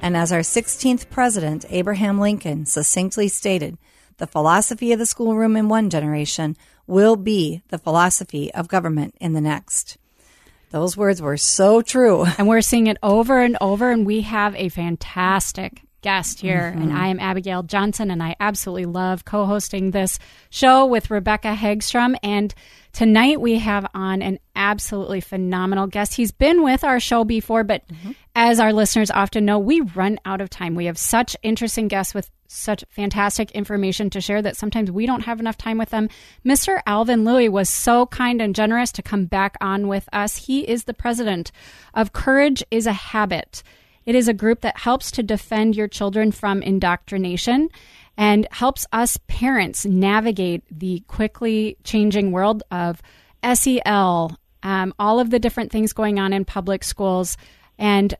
And as our 16th president, Abraham Lincoln, succinctly stated, the philosophy of the schoolroom in one generation will be the philosophy of government in the next. Those words were so true. And we're seeing it over and over, and we have a fantastic guest here. Mm-hmm. And I am Abigail Johnson, and I absolutely love co hosting this show with Rebecca Hagstrom. And tonight we have on an absolutely phenomenal guest. He's been with our show before, but Mm-hmm. as our listeners often know, we run out of time. We have such interesting guests with such fantastic information to share that sometimes we don't have enough time with them. Mr. Alvin Lui was so kind and generous to come back on with us. He is the president of Courage is a Habit. It is a group that helps to defend your children from indoctrination and helps us parents navigate the quickly changing world of SEL, um, all of the different things going on in public schools. And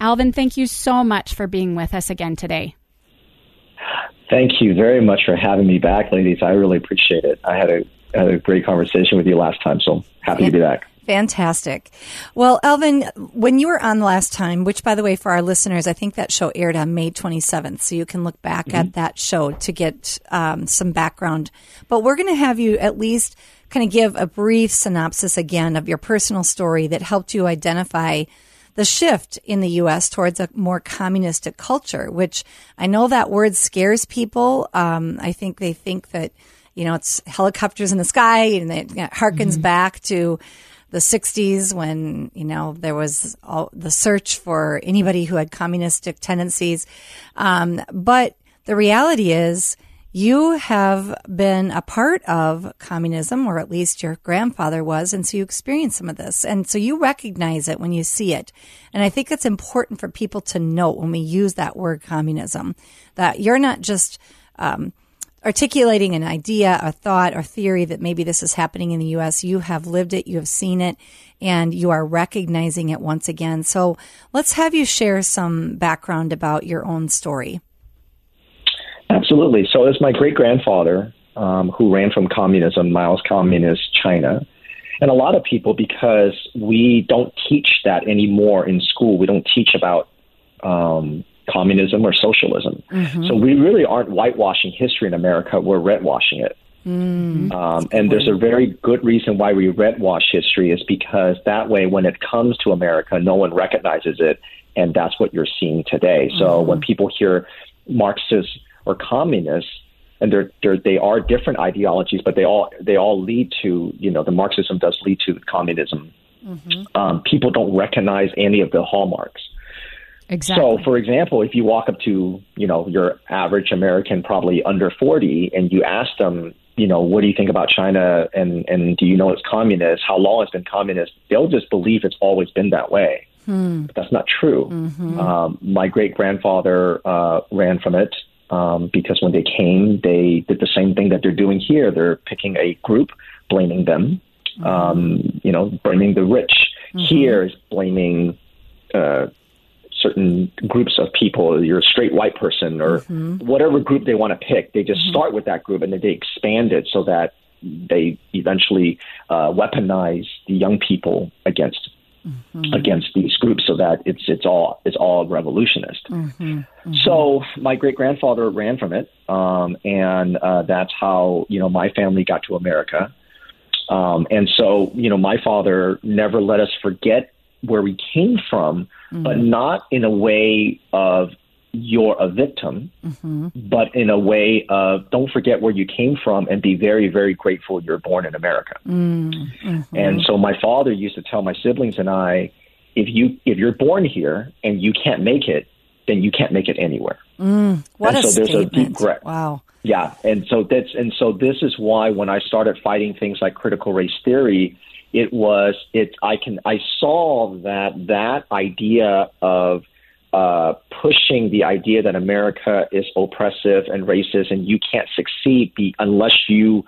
Alvin, thank you so much for being with us again today. Thank you very much for having me back, ladies. I really appreciate it. I had a, had a great conversation with you last time, so happy to be back. Fantastic. Well, Elvin, when you were on last time, which by the way, for our listeners, I think that show aired on May 27th. So you can look back at that show to get um, some background. But we're going to have you at least kind of give a brief synopsis again of your personal story that helped you identify the shift in the U.S. towards a more communistic culture, which I know that word scares people. Um, I think they think that, you know, it's helicopters in the sky and it harkens back to the 60s when, you know, there was all the search for anybody who had communistic tendencies. Um, but the reality is, you have been a part of communism, or at least your grandfather was, and so you experienced some of this. And so you recognize it when you see it. And I think it's important for people to note when we use that word communism that you're not just um, articulating an idea, a thought, or theory that maybe this is happening in the U.S. You have lived it, you have seen it, and you are recognizing it once again. So let's have you share some background about your own story. Absolutely. So, it's my great grandfather um, who ran from communism, Mao's communist China. And a lot of people, because we don't teach that anymore in school, we don't teach about um, communism or socialism. So, we really aren't whitewashing history in America, we're redwashing it. Um, and there's a very good reason why we redwash history is because that way, when it comes to America, no one recognizes it, and that's what you're seeing today. So when people hear Marxists or communists, and they're, they're they are different ideologies, but they all they all lead to you know the Marxism does lead to communism. Um, people don't recognize any of the hallmarks. Exactly. So, for example, if you walk up to you know your average American, probably under forty, and you ask them, you know, what do you think about China, and and do you know it's communist? How long it's been communist? They'll just believe it's always been that way. But that's not true. Um, my great grandfather uh, ran from it um, because when they came, they did the same thing that they're doing here. They're picking a group, blaming them. Um, you know, blaming the rich. Here is blaming. Uh, certain groups of people, you're a straight white person or whatever group they want to pick, they just start with that group and then they expand it so that they eventually uh, weaponize the young people against mm-hmm. against these groups, so that it's it's all it's all revolutionist. Mm-hmm. Mm-hmm. So my great grandfather ran from it, um, and uh, that's how you know my family got to America. Um, and so you know my father never let us forget where we came from, but mm-hmm. not in a way of you're a victim, mm-hmm. but in a way of don't forget where you came from and be very, very grateful you're born in America. Mm-hmm. And so my father used to tell my siblings and I, if you if you're born here and you can't make it, then you can't make it anywhere. Mm, what and a so there's statement. a deep regret. Wow. Yeah, and so that's and so this is why when I started fighting things like critical race theory, it was it I can I saw that that idea of uh, pushing the idea that America is oppressive and racist, and you can't succeed be, unless you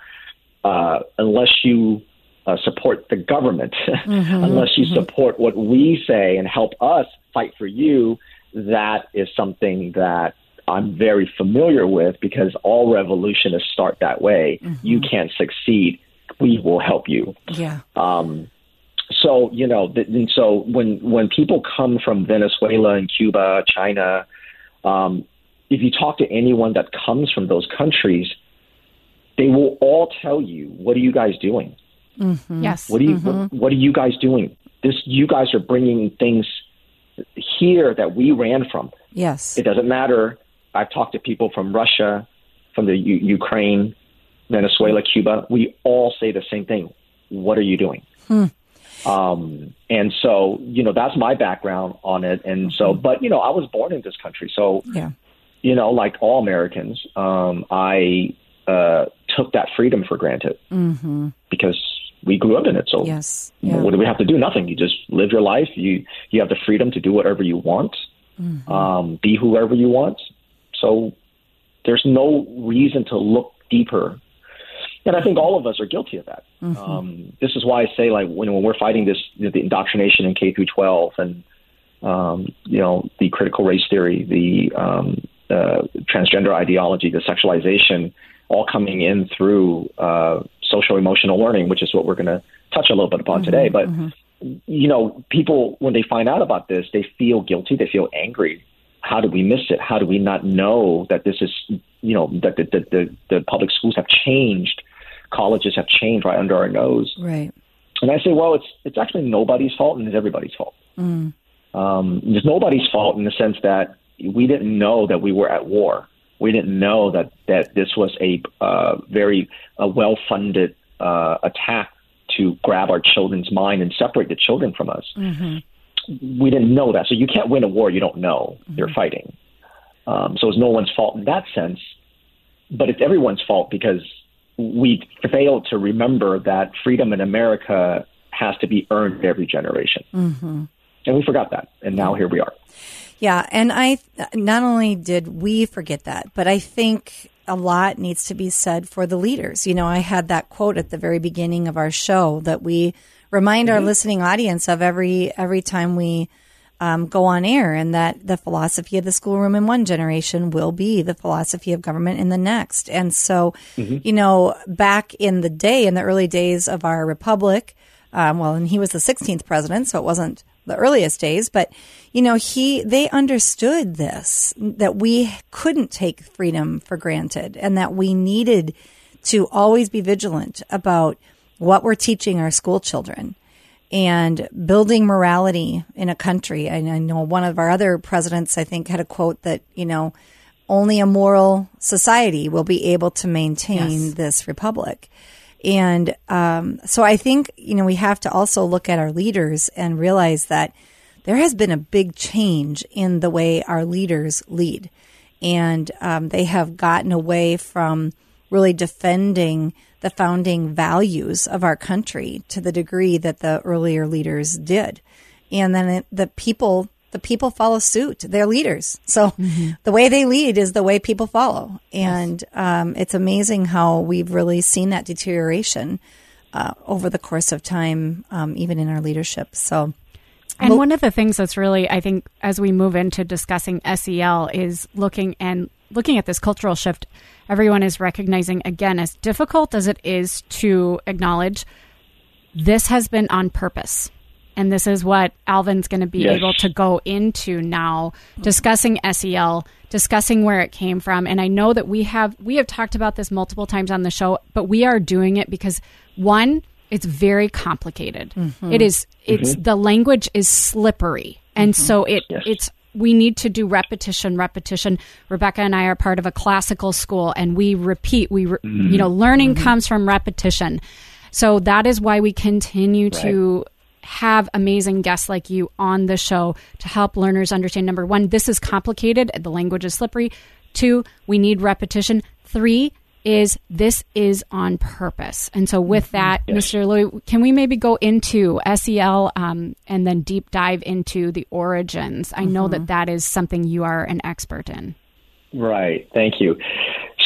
uh, unless you uh, support the government, mm-hmm, unless you mm-hmm. support what we say and help us fight for you. That is something that I'm very familiar with because all revolutionists start that way. Mm-hmm. You can't succeed. We will help you. Yeah. Um, so you know, and so when when people come from Venezuela and Cuba, China, um, if you talk to anyone that comes from those countries, they will all tell you, "What are you guys doing? Mm-hmm. Yes. What are you mm-hmm. what, what are you guys doing? This you guys are bringing things here that we ran from. Yes. It doesn't matter. I've talked to people from Russia, from the U- Ukraine, Venezuela, Cuba. We all say the same thing. What are you doing? Hmm. Um, and so, you know, that's my background on it. And so, mm-hmm. but, you know, I was born in this country. So, yeah. you know, like all Americans, um, I uh, took that freedom for granted mm-hmm. because we grew up in it. So, yes. Yeah. what do we have to do? Nothing. You just live your life. You, you have the freedom to do whatever you want, mm-hmm. um, be whoever you want. So, there's no reason to look deeper and I think all of us are guilty of that. Mm-hmm. Um, this is why I say, like, when, when we're fighting this, the indoctrination in K through 12 and, um, you know, the critical race theory, the um, uh, transgender ideology, the sexualization, all coming in through uh, social emotional learning, which is what we're going to touch a little bit upon mm-hmm. today. But, mm-hmm. you know, people, when they find out about this, they feel guilty, they feel angry. How did we miss it? How do we not know that this is, you know, that the, the, the, the public schools have changed colleges have changed right under our nose. Right. And I say, well, it's it's actually nobody's fault and it's everybody's fault. Mm. Um, it's nobody's fault in the sense that we didn't know that we were at war. We didn't know that that this was a uh, very uh, well funded uh, attack to grab our children's mind and separate the children from us. Mm-hmm. We didn't know that. So you can't win a war you don't know mm-hmm. you're fighting. Um, so it's no one's fault in that sense, but it's everyone's fault because we fail to remember that freedom in America has to be earned every generation. Mm-hmm. And we forgot that. And now here we are. Yeah. And I, not only did we forget that, but I think a lot needs to be said for the leaders. You know, I had that quote at the very beginning of our show that we remind mm-hmm. our listening audience of every, every time we, um, go on air, and that the philosophy of the schoolroom in one generation will be the philosophy of government in the next. And so, mm-hmm. you know, back in the day, in the early days of our republic, um, well, and he was the 16th president, so it wasn't the earliest days, but you know, he they understood this that we couldn't take freedom for granted, and that we needed to always be vigilant about what we're teaching our school children and building morality in a country. And I know one of our other presidents, I think, had a quote that, you know, only a moral society will be able to maintain yes. this republic. And um, so I think, you know, we have to also look at our leaders and realize that there has been a big change in the way our leaders lead. And um, they have gotten away from really defending the founding values of our country to the degree that the earlier leaders did. And then it, the people the people follow suit. They're leaders. So mm-hmm. the way they lead is the way people follow. And yes. um, it's amazing how we've really seen that deterioration uh, over the course of time, um, even in our leadership. So. And well, one of the things that's really, I think, as we move into discussing SEL, is looking and looking at this cultural shift, everyone is recognizing again, as difficult as it is to acknowledge, this has been on purpose. And this is what Alvin's going to be Yes. able to go into now, discussing SEL, discussing where it came from. And I know that we have we have talked about this multiple times on the show, but we are doing it because one, it's very complicated. Mm-hmm. It is it's mm-hmm. the language is slippery. And mm-hmm. so it Yes. it's we need to do repetition repetition. Rebecca and i are part of a classical school and we repeat we re- mm-hmm. you know learning mm-hmm. comes from repetition. So that is why we continue to have amazing guests like you on the show to help learners understand number one this is complicated the language is slippery. Two we need repetition. Three is this is on purpose. And so with that mr louis can we maybe go into sel um, and then deep dive into the origins? I know that that is something you are an expert in. Right. Thank you.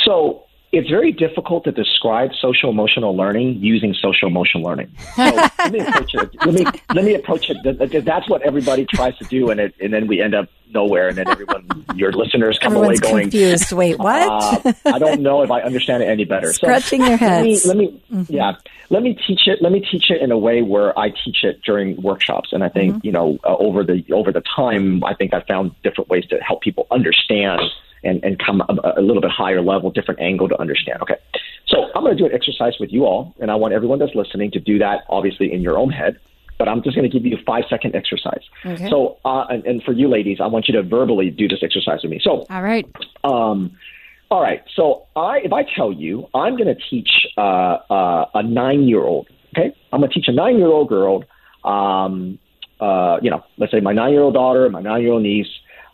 So it's very difficult to describe social emotional learning using social emotional learning. So let me approach it. Let me let me approach it. th- th- That's what everybody tries to do, and it, and then we end up nowhere, and then everyone, your listeners, come Everyone's away going, confused. Wait, what? uh, I don't know if I understand it any better. So Scratching their let me, heads. let me yeah, let me teach it. Let me teach it in a way where I teach it during workshops, and I think you know uh, over the over the time, I think I found different ways to help people understand and and come a, a little bit higher level, different angle to understand. Okay, so I'm going to do an exercise with you all, and I want everyone that's listening to do that, obviously in your own head. But I'm just going to give you a five second exercise. Okay. So, uh, and, and for you ladies, I want you to verbally do this exercise with me. So, all right um, all right. So I, if I tell you, I'm going to teach uh, uh, a nine-year-old. Okay, I'm going to teach a nine-year-old girl. Um, uh, you know, let's say my nine-year-old daughter, my nine-year-old niece,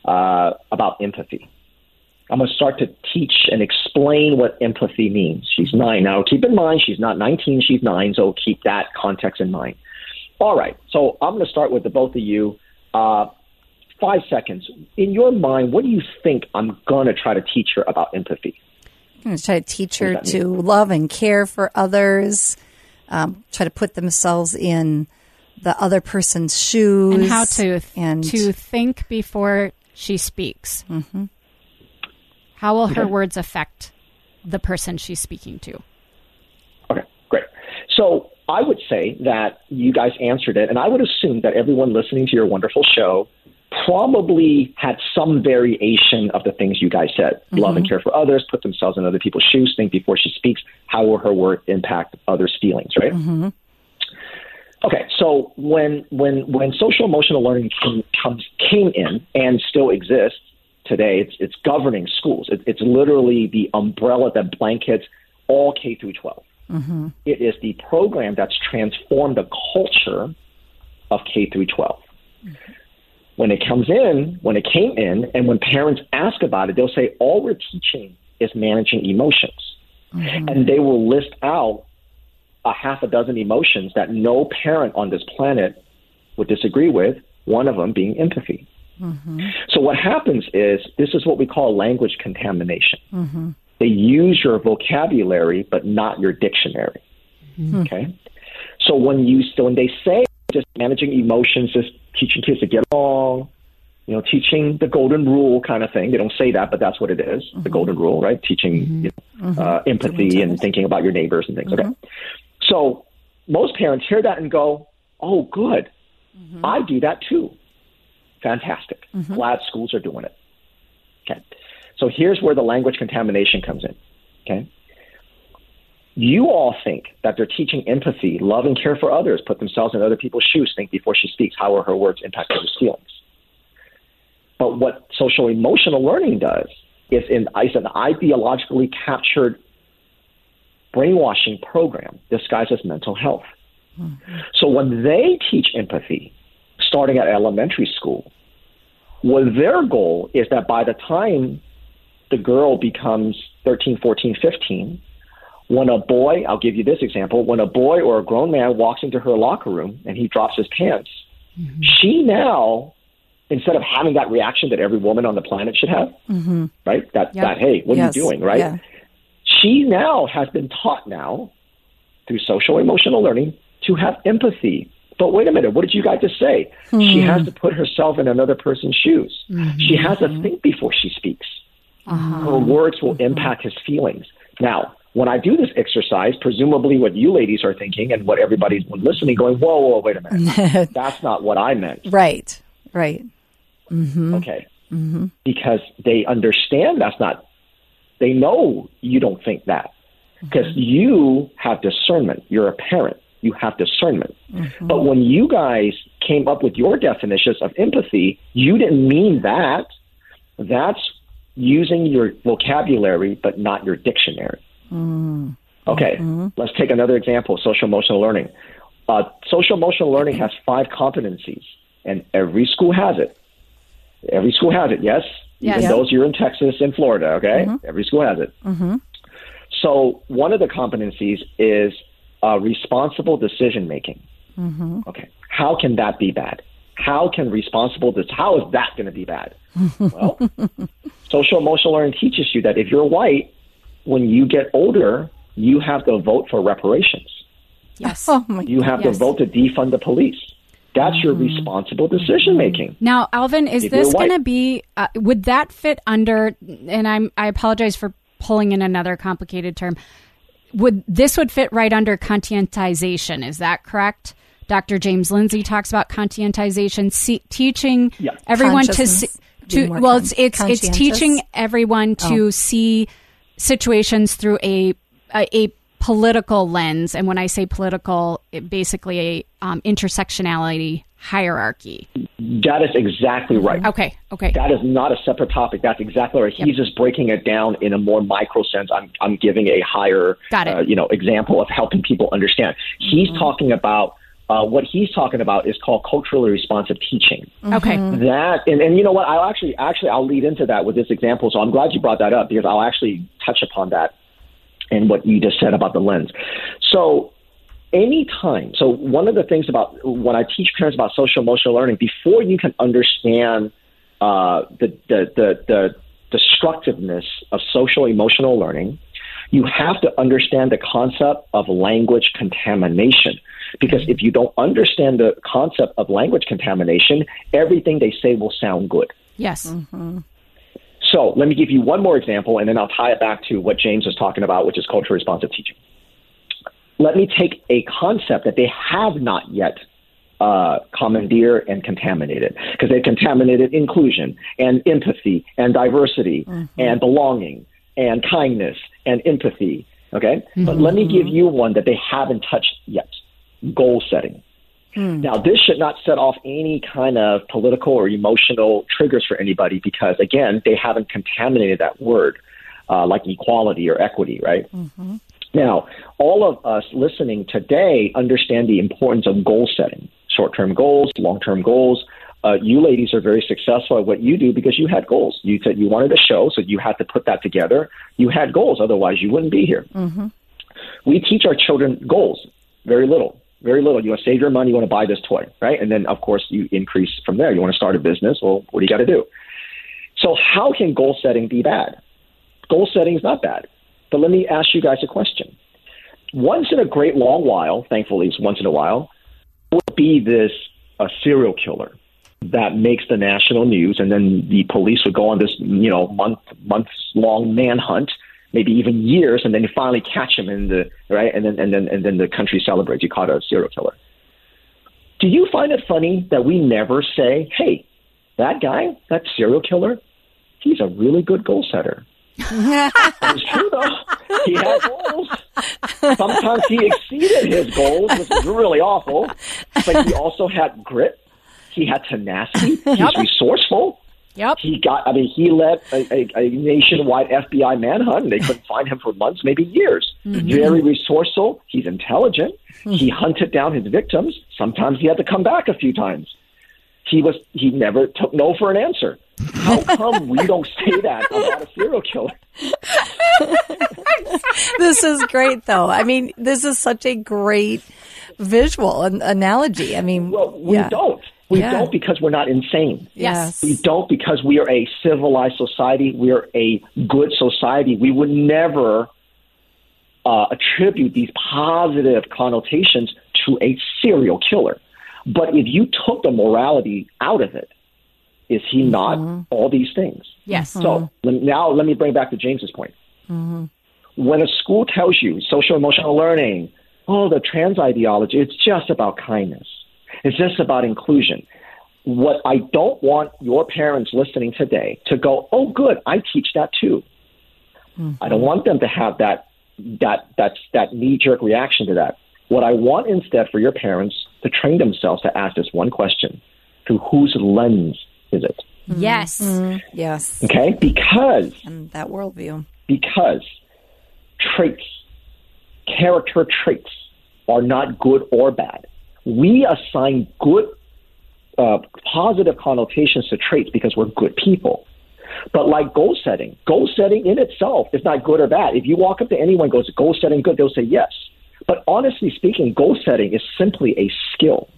uh, about empathy. I'm going to start to teach and explain what empathy means. She's nine now. Keep in mind, she's not 19; she's nine. So keep that context in mind. All right. So I'm going to start with the both of you. Uh, five seconds. In your mind, what do you think I'm going to try to teach her about empathy? I'm going to try to teach her What does that to love and care for others, um, try to put themselves in the other person's shoes. and how to and to think before she speaks how will her Okay. words affect the person she's speaking to Okay, great. So I would say that you guys answered it, and I would assume that everyone listening to your wonderful show probably had some variation of the things you guys said. Mm-hmm. Love and care for others, put themselves in other people's shoes, think before she speaks, how will her word impact others' feelings, right? Mm-hmm. Okay, so when when when social emotional learning came, comes came in and still exists today, it's it's governing schools. It, it's literally the umbrella that blankets all K through 12 mm-hmm. It is the program that's transformed the culture of K through 12 mm-hmm. When it comes in, when it came in, and when parents ask about it, they'll say all we're teaching is managing emotions, mm-hmm. and they will list out a half a dozen emotions that no parent on this planet would disagree with, one of them being empathy. So, what happens is this is what we call language contamination. They use your vocabulary, but not your dictionary. Okay? So, when, you, so when they say just managing emotions, just teaching kids to get along, you know, teaching the golden rule kind of thing. They don't say that, but that's what it is, the golden rule, right? Teaching you know, uh, empathy and thinking about your neighbors and things. Okay. So most parents hear that and go, oh, good. I do that too. Fantastic. Mm-hmm. Glad schools are doing it. Okay. So here's where the language contamination comes in. Okay. You all think that they're teaching empathy, love and care for others, put themselves in other people's shoes, think before she speaks, how will her words impact others' feelings. But what social emotional learning does is, in, is an ideologically captured brainwashing program disguised as mental health. Mm-hmm. So when they teach empathy, starting at elementary school, well, their goal is that by the time the girl becomes 13, 14, 15, when a boy, I'll give you this example, when a boy or a grown man walks into her locker room and he drops his pants, mm-hmm. she now, instead of having that reaction that every woman on the planet should have, mm-hmm. right? That, Yep. that, hey, what Yes. are you doing, right? Yeah. she now has been taught now through social emotional learning to have empathy. But wait a minute, what did you guys just say? She has to put herself in another person's shoes. She has to think before she speaks. Her words will impact his feelings. Now, when I do this exercise, presumably what you ladies are thinking and what everybody's listening, going, whoa, whoa, wait a minute. That's not what I meant. Right. Right. Mm-hmm. Okay. Mm-hmm. Because they understand that's not, they know you don't think that. Because you have discernment. You're a parent. You have discernment. Mm-hmm. But when you guys came up with your definitions of empathy, you didn't mean that. That's using your vocabulary, but not your dictionary. Mm-hmm. Okay, mm-hmm. let's take another example social emotional learning. Uh, social emotional learning has five competencies, and every school has it. Every school has it, yes? Even those you're in Texas and Florida, okay? Every school has it. So, one of the competencies is uh, responsible decision making. Okay, how can that be bad? How can responsible this? How is that going to be bad? well, social emotional learning teaches you that if you're white, when you get older, you have to vote for reparations. Yes. Oh my. You have Yes. to vote to defund the police. That's your responsible decision making. Now, Alvin, is If this going to be? Uh, would that fit under? And I'm. I apologize for pulling in another complicated term. Would this would fit right under conscientization? Is that correct? Dr. James Lindsay talks about conscientization, see, teaching Yeah. everyone to Consciousness, see, to well, it's it's, it's teaching everyone to Oh. see situations through a a, a political lens, and when I say political, it basically a um, intersectionality hierarchy. That is exactly right. Okay, okay. That is not a separate topic. That's exactly right. He's just breaking it down in a more micro sense. I'm, I'm giving a higher, Got it. Mm-hmm. Uh, you know, example of helping people understand. He's talking about uh, what he's talking about is called culturally responsive teaching. Okay. That and, and you know what? I'll actually actually I'll lead into that with this example. So I'm glad you brought that up because I'll actually touch upon that and what you just said about the lens. So anytime so one of the things about when I teach parents about social emotional learning, before you can understand uh, the, the the the destructiveness of social emotional learning, you have to understand the concept of language contamination. Because if you don't understand the concept of language contamination, everything they say will sound good. Yes. So let me give you one more example, and then I'll tie it back to what James was talking about, which is culture responsive teaching. Let me take a concept that they have not yet uh, commandeered and contaminated, because they've contaminated inclusion and empathy and diversity and belonging and kindness and empathy. Okay, but let me give you one that they haven't touched yet: goal setting. Now, this should not set off any kind of political or emotional triggers for anybody because, again, they haven't contaminated that word uh, like equality or equity, right? Now, all of us listening today understand the importance of goal setting short term goals, long term goals. Uh, you ladies are very successful at what you do because you had goals. You said you wanted a show, so you had to put that together. You had goals, otherwise, you wouldn't be here. We teach our children goals very little very little. You want to save your money, you want to buy this toy, right? And then, of course, you increase from there. You want to start a business. Well, what do you got to do? So, how can goal setting be bad? Goal setting is not bad. But let me ask you guys a question. Once in a great long while, thankfully, it's once in a while, would be this a serial killer that makes the national news, and then the police would go on this, you know, month months long manhunt maybe even years, and then you finally catch him in the right, and then and then and then the country celebrates. You caught a serial killer. Do you find it funny that we never say, "Hey, that guy, that serial killer, he's a really good goal setter." it's true though. He had goals. Sometimes he exceeded his goals, which was really awful. But he also had grit. He had tenacity. He's resourceful. Yep. He got, I mean, he led a, a, a nationwide FBI manhunt, and they couldn't find him for months, maybe years. Mm-hmm. Very resourceful. He's intelligent. Hmm. He hunted down his victims. Sometimes he had to come back a few times. He was, he never took no for an answer. How come we don't say that about a serial killer? this is great, though. I mean, this is such a great visual an- analogy. I mean, Well, we yeah. don't. We Yeah. don't because we're not insane. Yes. We don't because we are a civilized society. We are a good society. We would never uh, attribute these positive connotations to a serial killer. But if you took the morality out of it, Is he mm-hmm. not all these things? Yes. So mm-hmm. lem- now let me bring back to James's point. Mm-hmm. When a school tells you social emotional learning, oh, the trans ideology, it's just about kindness. It's this about inclusion. What I don't want your parents listening today to go, oh, good, I teach that too. Mm-hmm. I don't want them to have that that that's that knee jerk reaction to that. What I want instead for your parents to train themselves to ask this one question: Through whose lens is it? Mm-hmm. Yes. Mm-hmm. Yes. Okay, because And that worldview. because traits, character traits, are not good or bad. We assign good, uh, positive connotations to traits because we're good people. But like goal setting, goal setting in itself is not good or bad. If you walk up to anyone and goes, goal setting good, they'll say yes. But honestly speaking, goal setting is simply a skill.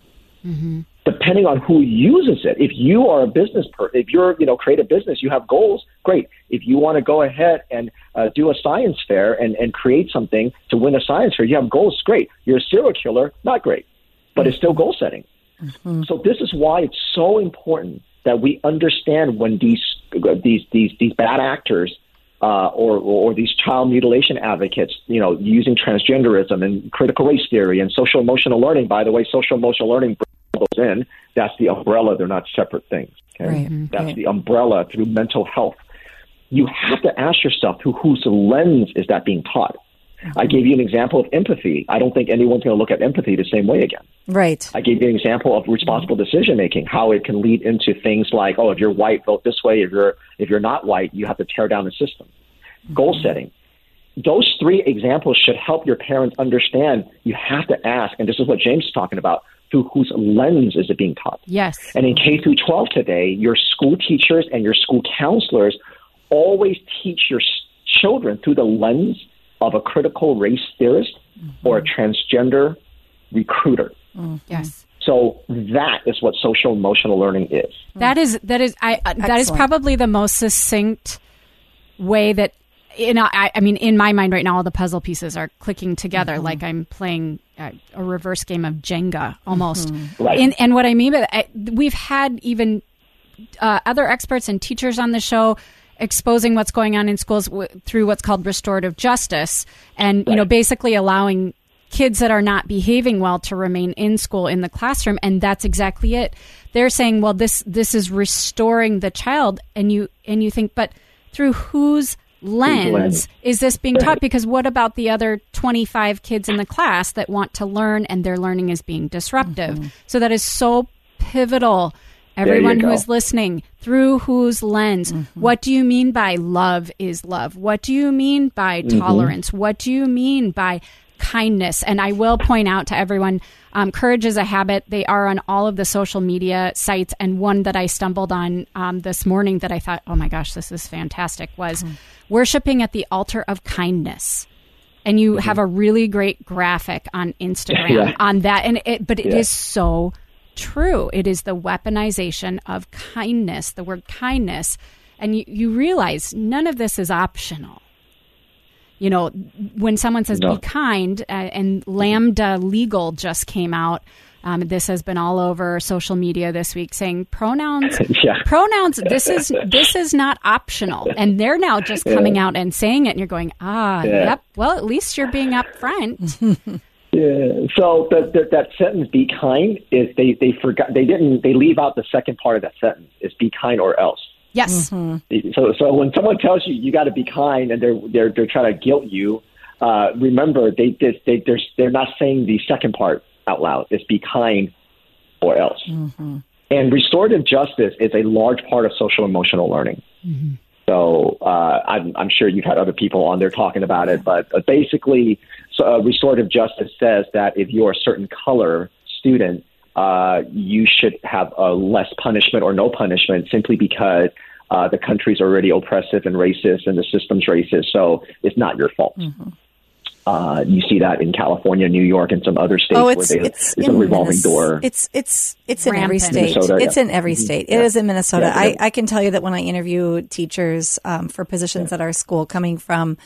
Depending on who uses it. If you are a business person, if you're, you know, create a business, you have goals, great. If you want to go ahead and uh, do a science fair and, and create something to win a science fair, you have goals, great. You're a serial killer, not great. But it's still goal setting. So this is why it's so important that we understand when these these these these bad actors uh, or or these child mutilation advocates, you know, using transgenderism and critical race theory and social emotional learning. By the way, social emotional learning brings those in. That's the umbrella. They're not separate things. Okay? Right, That's right. the umbrella through mental health. You have to ask yourself through whose lens is that being taught. I gave you an example of empathy. I don't think anyone's going to look at empathy the same way again. Right. I gave you an example of responsible decision making, how it can lead into things like, oh, if you're white, vote this way. If you're if you're not white, you have to tear down the system. Goal mm-hmm. setting. Those three examples should help your parents understand you have to ask, and this is what James is talking about, through whose lens is it being taught? Yes. And in K through 12 today, your school teachers and your school counselors always teach your children through the lens of a critical race theorist or a transgender recruiter. Yes. So that is what social emotional learning is. That is that is I uh, that is probably the most succinct way that you know I, I mean in my mind right now all the puzzle pieces are clicking together like I'm playing a, a reverse game of Jenga almost. Right. And and what I mean by that, I, we've had even uh, other experts and teachers on the show exposing what's going on in schools w- through what's called restorative justice and you know basically allowing kids that are not behaving well to remain in school in the classroom. And that's exactly it. They're saying well this this is restoring the child. And you and you think but through whose lens, lens? is this being taught? Because what about the other 25 kids in the class that want to learn and their learning is being disruptive? Mm-hmm. So that is so pivotal everyone who is listening through whose lens? What do you mean by love is love? What do you mean by tolerance? What do you mean by kindness? And i will point out to everyone um, courage is a habit. They are on all of the social media sites. And one that i stumbled on um, this morning that i thought oh my gosh this is fantastic was worshiping at the altar of kindness. And you have a really great graphic on instagram Yeah. on that. And it but it is Yeah. so true. It is the weaponization of kindness, the word kindness. And you, you realize none of this is optional. You know, when someone says No. be kind, uh, and Lambda Legal just came out. Um, this has been all over social media this week, saying pronouns. Yeah. Pronouns. This is this is not optional, and they're now just coming out and saying it, and you're going, ah, Yeah. yep. Well, at least you're being upfront. Yeah. So the, the, that sentence, "Be kind," is they they forgot they didn't they leave out the second part of that sentence. Is "Be kind or else." yes. Mm-hmm. So so when someone tells you you got to be kind and they're they're they're trying to guilt you, uh, remember they they they they're, they're not saying the second part out loud. It's "Be kind or else." Mm-hmm. And restorative justice is a large part of social emotional learning. Mm-hmm. So uh, I'm, I'm sure you've had other people on there talking about it, but uh, basically, so, uh, restorative justice says that if you're a certain color student, uh, you should have less punishment or no punishment simply because uh, the country's already oppressive and racist and the system's racist. So it's not your fault. Uh, you see that in California, New York, and some other states Oh, where it's they, it's it's a revolving Minnes- door. It's it's it's in every state. Minnesota, it's yeah. in every Mhm. state. Yeah. It is in Minnesota. Yeah, I. I can tell you that when I interview teachers um, for positions at our school, coming from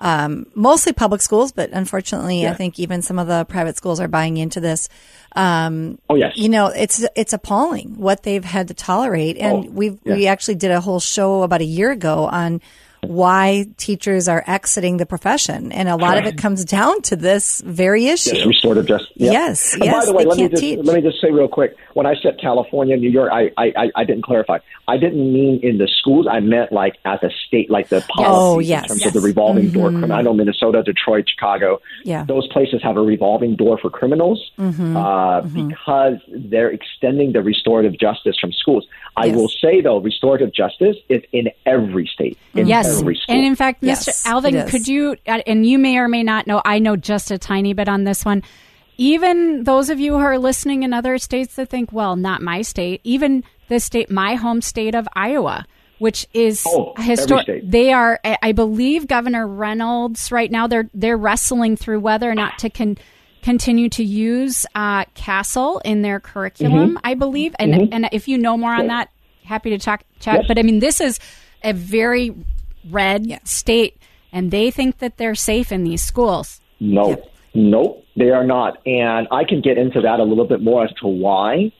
um, mostly public schools, but unfortunately, Yeah. I think even some of the private schools are buying into this. Um, Oh, yes. you know, it's it's appalling what they've had to tolerate, and Oh, we've yeah. we actually did a whole show about a year ago on why teachers are exiting the profession, and a lot of it comes down to this very issue. Yes, restorative justice. Yep. Yes, And by yes, the way, they let me can't just teach. let me just say real quick. When I said California, New York, I, I, I, I didn't clarify. I didn't mean in the schools. I meant like at the state, like the policies Oh, yes. in terms Yes. of the revolving door. Criminal. I know Minnesota, Detroit, Chicago. Yeah. those places have a revolving door for criminals Mm-hmm. uh, because they're extending the restorative justice from schools. I Yes. will say though, restorative justice is in every state, in Yes. every school. And in fact, Mr. Yes, Alvin, could you, uh, and you may or may not know, I know just a tiny bit on this one. Even those of you who are listening in other states that think, well, not my state, even the state, my home state of Iowa, which is Oh, historic. They are, I believe, Governor Reynolds right now. They're they're wrestling through whether or not to con- continue to use uh, CASEL in their curriculum. Mm-hmm. I believe, and and if you know more on that, happy to talk chat. Yes. But I mean, this is a very red Yeah. state, and they think that they're safe in these schools. No, no, they are not. And I can get into that a little bit more as to why.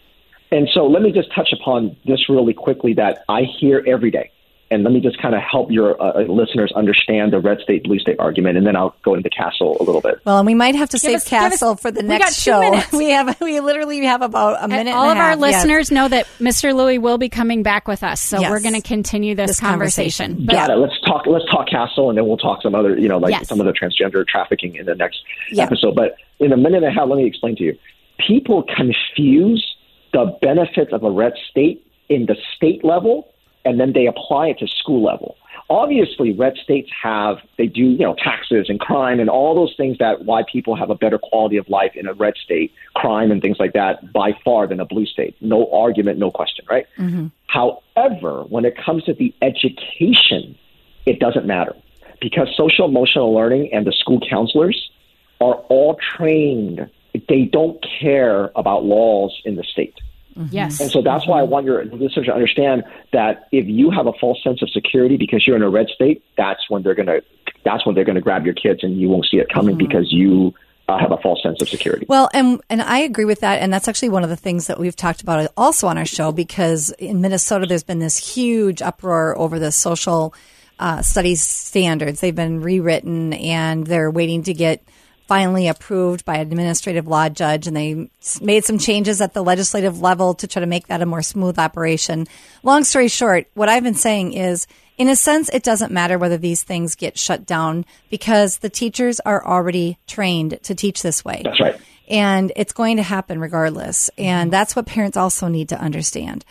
And so let me just touch upon this really quickly that I hear every day. And let me just kind of help your uh, listeners understand the red state, blue state argument, and then I'll go into CASEL a little bit. Well, and we might have to save us- give us- CASEL for the we next got two show. minutes. We have we literally have about a minute. And all and of a our half. Yes. listeners know that Mr. Louis will be coming back with us, so Yes. we're going to continue this, This conversation. conversation. But Got it. Let's talk. Let's talk CASEL, and then we'll talk some other, you know, like Yes. some of the transgender trafficking in the next Yeah. episode. But in a minute and a half, let me explain to you. People confuse the benefits of a red state in the state level, and then they apply it to school level. Obviously, red states have they do you know taxes and crime and all those things that why people have a better quality of life in a red state, crime and things like that by far than a blue state. No argument, no question, right? mhm However, when it comes to the education, it doesn't matter because social emotional learning and the school counselors are all trained. They don't care about laws in the state. Yes, And so that's why I want your listeners to understand that if you have a false sense of security because you're in a red state, that's when they're gonna that's when they're gonna grab your kids and you won't see it coming because you uh, have a false sense of security. Well, and and I agree with that, and that's actually one of the things that we've talked about also on our show because in Minnesota there's been this huge uproar over the social uh, studies standards. They've been rewritten, and they're waiting to get finally approved by an administrative law judge, and they made some changes at the legislative level to try to make that a more smooth operation. Long story short, what I've been saying is. In a sense, it doesn't matter whether these things get shut down because the teachers are already trained to teach this way That's right. and it's going to happen regardless. And that's what parents also need to understand.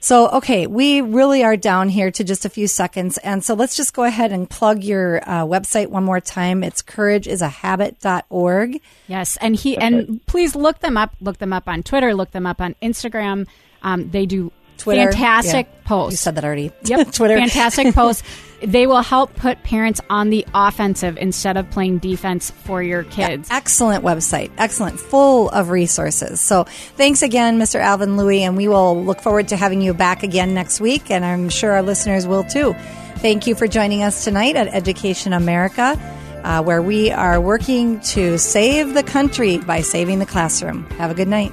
So, okay, we really are down here to just a few seconds. And so let's just go ahead and plug your uh, website one more time. It's courageisahabit.org. yes, and he and please look them up. Look them up on Twitter. Look them up on Instagram. Um, they do Twitter. fantastic Yeah. posts. You said that already. Yep, Twitter. fantastic posts. They will help put parents on the offensive instead of playing defense for your kids. Excellent website. Excellent. Full of resources. So thanks again, Mr. Alvin Louis, and we will look forward to having you back again next week, and I'm sure our listeners will too. Thank you for joining us tonight at Education America, uh, where we are working to save the country by saving the classroom. Have a good night.